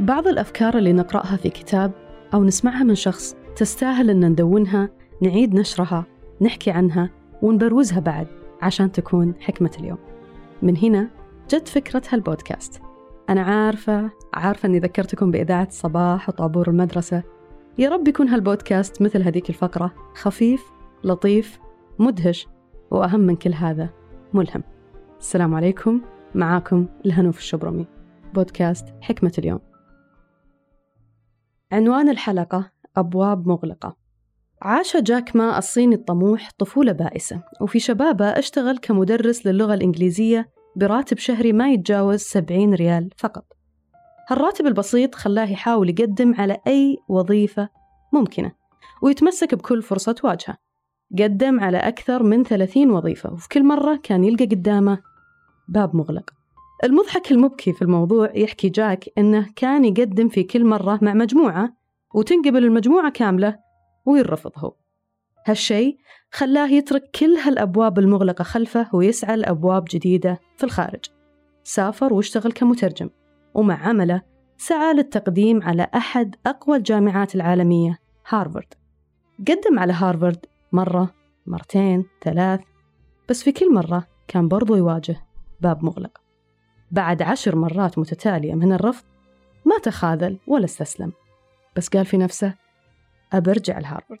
بعض الأفكار اللي نقرأها في كتاب أو نسمعها من شخص تستاهل أن ندونها نعيد نشرها نحكي عنها ونبروزها بعد عشان تكون حكمة اليوم. من هنا جت فكرة هالبودكاست. أنا عارفة عارفة أني ذكرتكم بإذاعة الصباح وطابور المدرسة. يا رب يكون هالبودكاست مثل هذيك الفقرة خفيف لطيف مدهش وأهم من كل هذا ملهم. السلام عليكم. معاكم الهنوف الشبرمي. بودكاست حكمة اليوم. عنوان الحلقة أبواب مغلقة. عاش جاك ما الصيني الطموح طفولة بائسة وفي شبابه اشتغل كمدرس للغة الإنجليزية براتب شهري ما يتجاوز 70 ريال فقط. هالراتب البسيط خلاه يحاول يقدم على أي وظيفة ممكنة ويتمسك بكل فرصة تواجهه. قدم على أكثر من 30 وظيفة وفي كل مرة كان يلقى قدامه باب مغلق. المضحك المبكي في الموضوع يحكي جاك إنه كان يقدم في كل مرة مع مجموعة وتنقبل المجموعة كاملة ويرفض هو هالشي خلاه يترك كل هالأبواب المغلقة خلفه ويسعى لأبواب جديدة في الخارج. سافر واشتغل كمترجم ومع عمله سعى للتقديم على أحد أقوى الجامعات العالمية هارفارد قدم على هارفارد مرة مرتين ثلاث بس في كل مرة كان برضو يواجه باب مغلق بعد عشر مرات متتالية من الرفض ما تخاذل ولا استسلم بس قال في نفسه أبرجع لهارفارد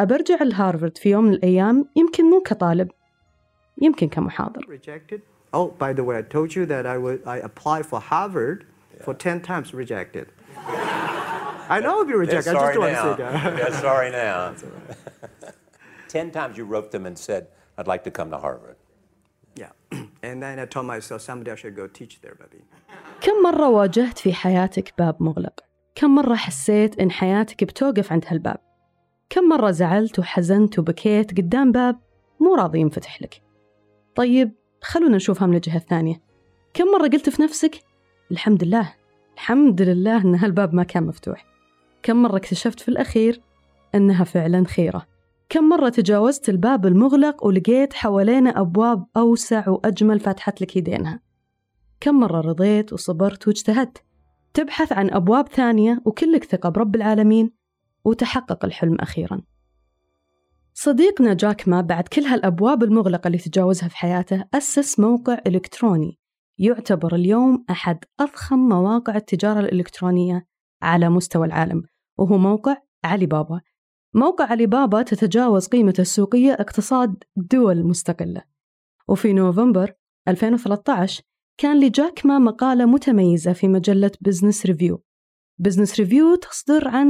أبرجع لهارفارد في يوم من الأيام يمكن مو كطالب يمكن كمحاضر Oh, by the way, I told you that I would I applied for Harvard for 10 times rejected. I know I'll be rejected. I just don't want to say that. yeah, sorry now. Ten times you wrote them and said, I'd like to come to Harvard. Yeah. And then I told myself someday I should go teach there, maybe. كم مرة واجهت في حياتك باب مغلق؟ كم مرة حسيت إن حياتك بتوقف عند هالباب؟ كم مرة زعلت وحزنت وبكيت قدام باب مو راضي ينفتح لك؟ طيب خلونا نشوفها من الجهة الثانية كم مرة قلت في نفسك الحمد لله الحمد لله إن هالباب ما كان مفتوح كم مرة اكتشفت في الأخير إنها فعلا خيرة كم مرة تجاوزت الباب المغلق ولقيت حوالينا أبواب أوسع وأجمل فتحت لك يدينها؟ كم مرة رضيت وصبرت واجتهدت؟ تبحث عن أبواب ثانية وكلك ثقة برب العالمين وتحقق الحلم أخيرا. صديقنا جاك ما بعد كل هالأبواب المغلقة اللي تجاوزها في حياته أسس موقع إلكتروني يعتبر اليوم أحد أضخم مواقع التجارة الإلكترونية على مستوى العالم وهو موقع علي بابا. موقع علي بابا تتجاوز قيمته السوقية اقتصاد دول مستقلة. وفي نوفمبر 2013 كان لجاك ما مقالة متميزة في مجلة Business Review Business Review تصدر عن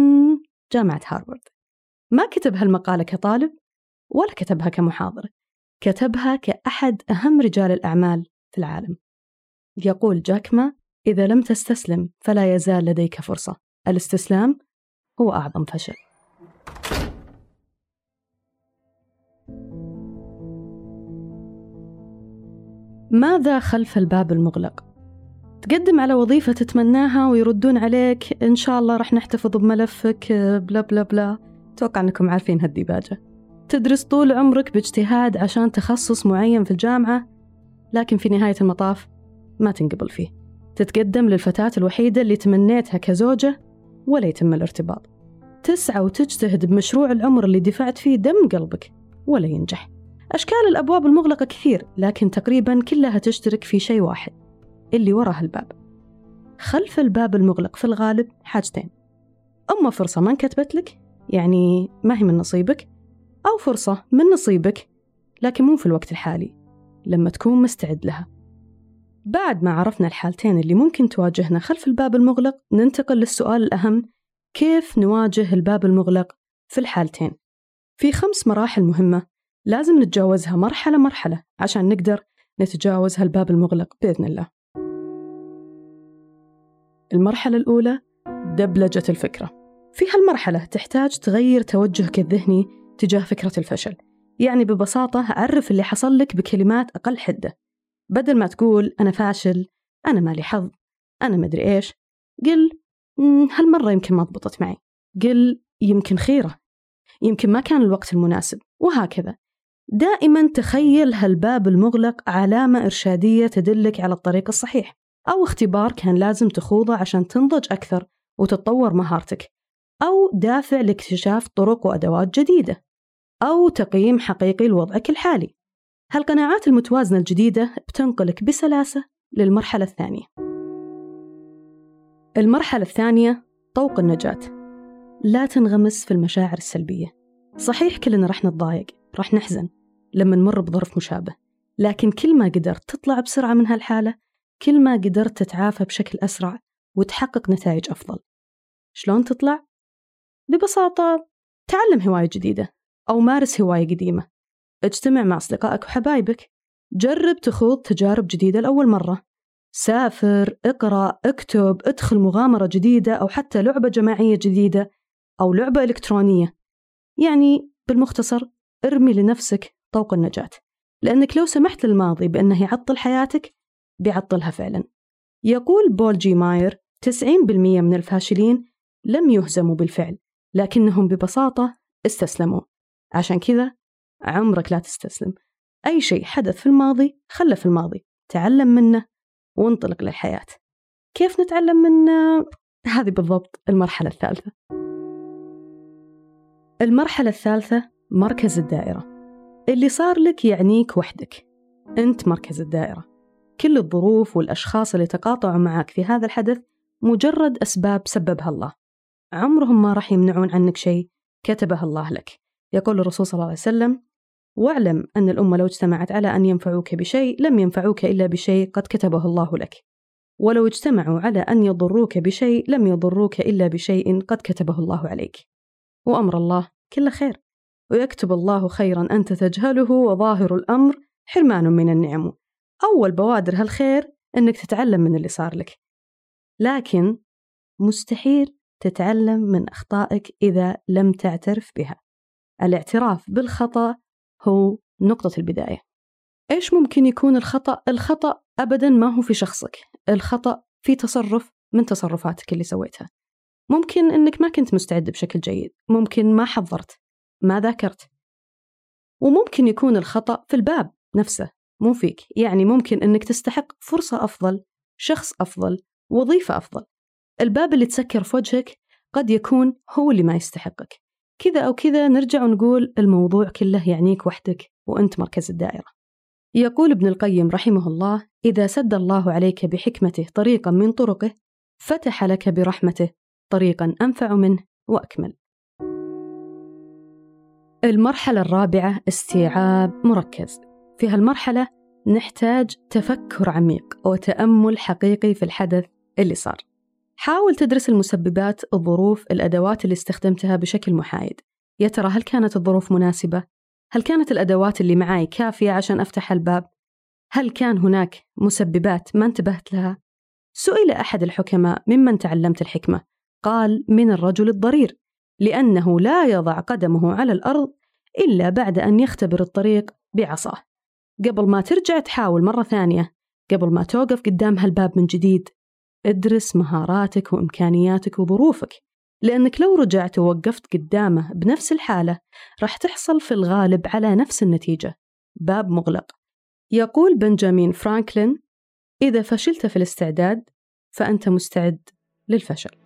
جامعة هارفارد. ما كتب هالمقالة كطالب ولا كتبها كمحاضر كتبها كأحد أهم رجال الأعمال في العالم. يقول جاكما إذا لم تستسلم فلا يزال لديك فرصة. الاستسلام هو أعظم فشل. ماذا خلف الباب المغلق؟ تقدم على وظيفة تتمناها ويردون عليك إن شاء الله رح نحتفظ بملفك بلا بلا بلا. أتوقع أنكم عارفين هالديباجة تدرس طول عمرك باجتهاد عشان تخصص معين في الجامعة لكن في نهاية المطاف ما تنقبل فيه. تتقدم للفتاة الوحيدة اللي تمنيتها كزوجة ولا يتم الارتباط. تسعى وتجتهد بمشروع العمر اللي دفعت فيه دم قلبك ولا ينجح. أشكال الأبواب المغلقة كثير لكن تقريبا كلها تشترك في شيء واحد اللي وراء الباب. خلف الباب المغلق في الغالب حاجتين. أما فرصة ما انكتبت لك يعني ما هي من نصيبك أو فرصة من نصيبك لكن مو في الوقت الحالي لما تكون مستعد لها. بعد ما عرفنا الحالتين اللي ممكن تواجهنا خلف الباب المغلق ننتقل للسؤال الأهم كيف نواجه الباب المغلق في الحالتين؟ في خمس مراحل مهمة لازم نتجاوزها مرحلة مرحلة عشان نقدر نتجاوز هالباب المغلق بإذن الله. المرحلة الأولى دبلجة الفكرة. في هالمرحلة تحتاج تغير توجهك الذهني تجاه فكرة الفشل. يعني ببساطة عرف اللي حصل لك بكلمات أقل حدة. بدل ما تقول أنا فاشل أنا مالي حظ أنا مدري إيش قل هالمرة يمكن ما ضبطت معي. قل يمكن خيرة. يمكن ما كان الوقت المناسب وهكذا. دائما تخيل هالباب المغلق علامة إرشادية تدلك على الطريق الصحيح أو اختبار كان لازم تخوضه عشان تنضج أكثر وتتطور مهارتك أو دافع لاكتشاف طرق وأدوات جديدة أو تقييم حقيقي لوضعك الحالي. هالقناعات المتوازنة الجديدة بتنقلك بسلاسة للمرحلة الثانية. المرحلة الثانية طوق النجاة. لا تنغمس في المشاعر السلبية. صحيح كلنا رح نتضايق رح نحزن لما نمر بظرف مشابه. لكن كل ما قدرت تطلع بسرعة من هالحالة كل ما قدرت تتعافى بشكل أسرع وتحقق نتائج أفضل. شلون تطلع؟ ببساطة تعلم هواية جديدة أو مارس هواية قديمة. اجتمع مع أصدقائك وحبايبك. جرب تخوض تجارب جديدة لأول مرة. سافر اقرأ اكتب ادخل مغامرة جديدة أو حتى لعبة جماعية جديدة أو لعبة إلكترونية. يعني بالمختصر ارمي لنفسك طوق النجاة. لأنك لو سمحت للماضي بأنه يعطل حياتك بيعطلها فعلا. يقول بول جي ماير 90% من الفاشلين لم يهزموا بالفعل لكنهم ببساطة استسلموا. عشان كذا عمرك لا تستسلم. أي شيء حدث في الماضي خله في الماضي. تعلم منه وانطلق للحياة. كيف نتعلم منه؟ هذه بالضبط المرحلة الثالثة. المرحلة الثالثة مركز الدائرة. اللي صار لك يعنيك وحدك. أنت مركز الدائرة. كل الظروف والأشخاص اللي تقاطعوا معك في هذا الحدث مجرد أسباب سببها الله. عمرهم ما راح يمنعون عنك شيء كتبه الله لك. يقول الرسول صلى الله عليه وسلم واعلم أن الأمة لو اجتمعت على أن ينفعوك بشيء لم ينفعوك إلا بشيء قد كتبه الله لك. ولو اجتمعوا على أن يضروك بشيء لم يضروك إلا بشيء قد كتبه الله عليك. وأمر الله كل خير. ويكتب الله خيرا أنت تجهله وظاهر الأمر حرمان من النعم. أول بوادر هالخير أنك تتعلم من اللي صار لك. لكن مستحيل تتعلم من أخطائك إذا لم تعترف بها. الاعتراف بالخطأ هو نقطة البداية. إيش ممكن يكون الخطأ؟ الخطأ أبدا ما هو في شخصك. الخطأ في تصرف من تصرفاتك اللي سويتها. ممكن أنك ما كنت مستعد بشكل جيد. ممكن ما حضرت. ما ذاكرت وممكن يكون الخطأ في الباب نفسه مو فيك. يعني ممكن أنك تستحق فرصة أفضل شخص أفضل وظيفة أفضل. الباب اللي تسكر في وجهك قد يكون هو اللي ما يستحقك. كذا أو كذا نرجع ونقول الموضوع كله يعنيك وحدك وأنت مركز الدائرة. يقول ابن القيم رحمه الله إذا سد الله عليك بحكمته طريقا من طرقه فتح لك برحمته طريقا أنفع منه وأكمل. المرحلة الرابعة استيعاب مركز في هالمرحلة نحتاج تفكر عميق وتأمل حقيقي في الحدث اللي صار حاول تدرس المسببات الظروف الأدوات اللي استخدمتها بشكل محايد يا ترى هل كانت الظروف مناسبة؟ هل كانت الأدوات اللي معاي كافية عشان أفتح الباب؟ هل كان هناك مسببات ما انتبهت لها؟ سئل أحد الحكماء ممن تعلمت الحكمة قال من الرجل الضرير لأنه لا يضع قدمه على الأرض إلا بعد أن يختبر الطريق بعصاه. قبل ما ترجع تحاول مرة ثانية. قبل ما توقف قدام هالباب من جديد. ادرس مهاراتك وإمكانياتك وظروفك. لأنك لو رجعت ووقفت قدامه بنفس الحالة راح تحصل في الغالب على نفس النتيجة. باب مغلق. يقول بنجامين فرانكلين إذا فشلت في الاستعداد فأنت مستعد للفشل.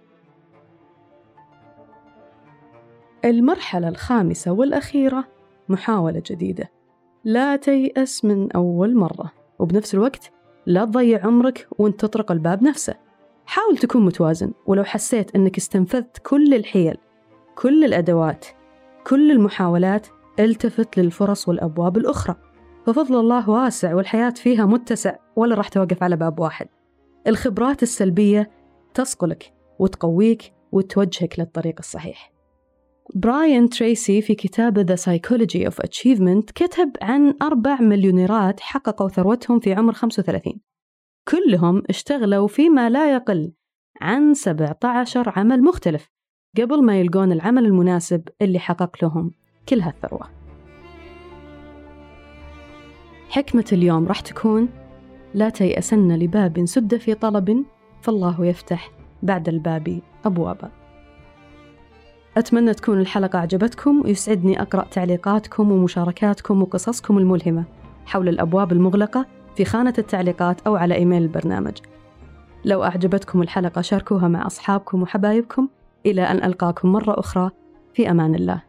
المرحلة الخامسة والأخيرة محاولة جديدة. لا تيأس من أول مرة وبنفس الوقت لا تضيع عمرك وأنت تطرق الباب نفسه. حاول تكون متوازن ولو حسيت أنك استنفذت كل الحيل كل الأدوات كل المحاولات التفت للفرص والأبواب الأخرى. ففضل الله واسع والحياة فيها متسع ولا راح توقف على باب واحد. الخبرات السلبية تصقلك وتقويك وتوجهك للطريق الصحيح. براين تريسي في كتابه The Psychology of Achievement كتب عن أربع مليونيرات حققوا ثروتهم في عمر 35 كلهم اشتغلوا فيما لا يقل عن 17 عمل مختلف قبل ما يلقون العمل المناسب اللي حقق لهم كل هالثروة. حكمة اليوم راح تكون لا تيأسن لباب سد في طلب فالله يفتح بعد الباب أبوابا أتمنى تكون الحلقة عجبتكم ويسعدني أقرأ تعليقاتكم ومشاركاتكم وقصصكم الملهمة حول الأبواب المغلقة في خانة التعليقات أو على إيميل البرنامج. لو أعجبتكم الحلقة شاركوها مع أصحابكم وحبايبكم. إلى أن ألقاكم مرة أخرى. في أمان الله.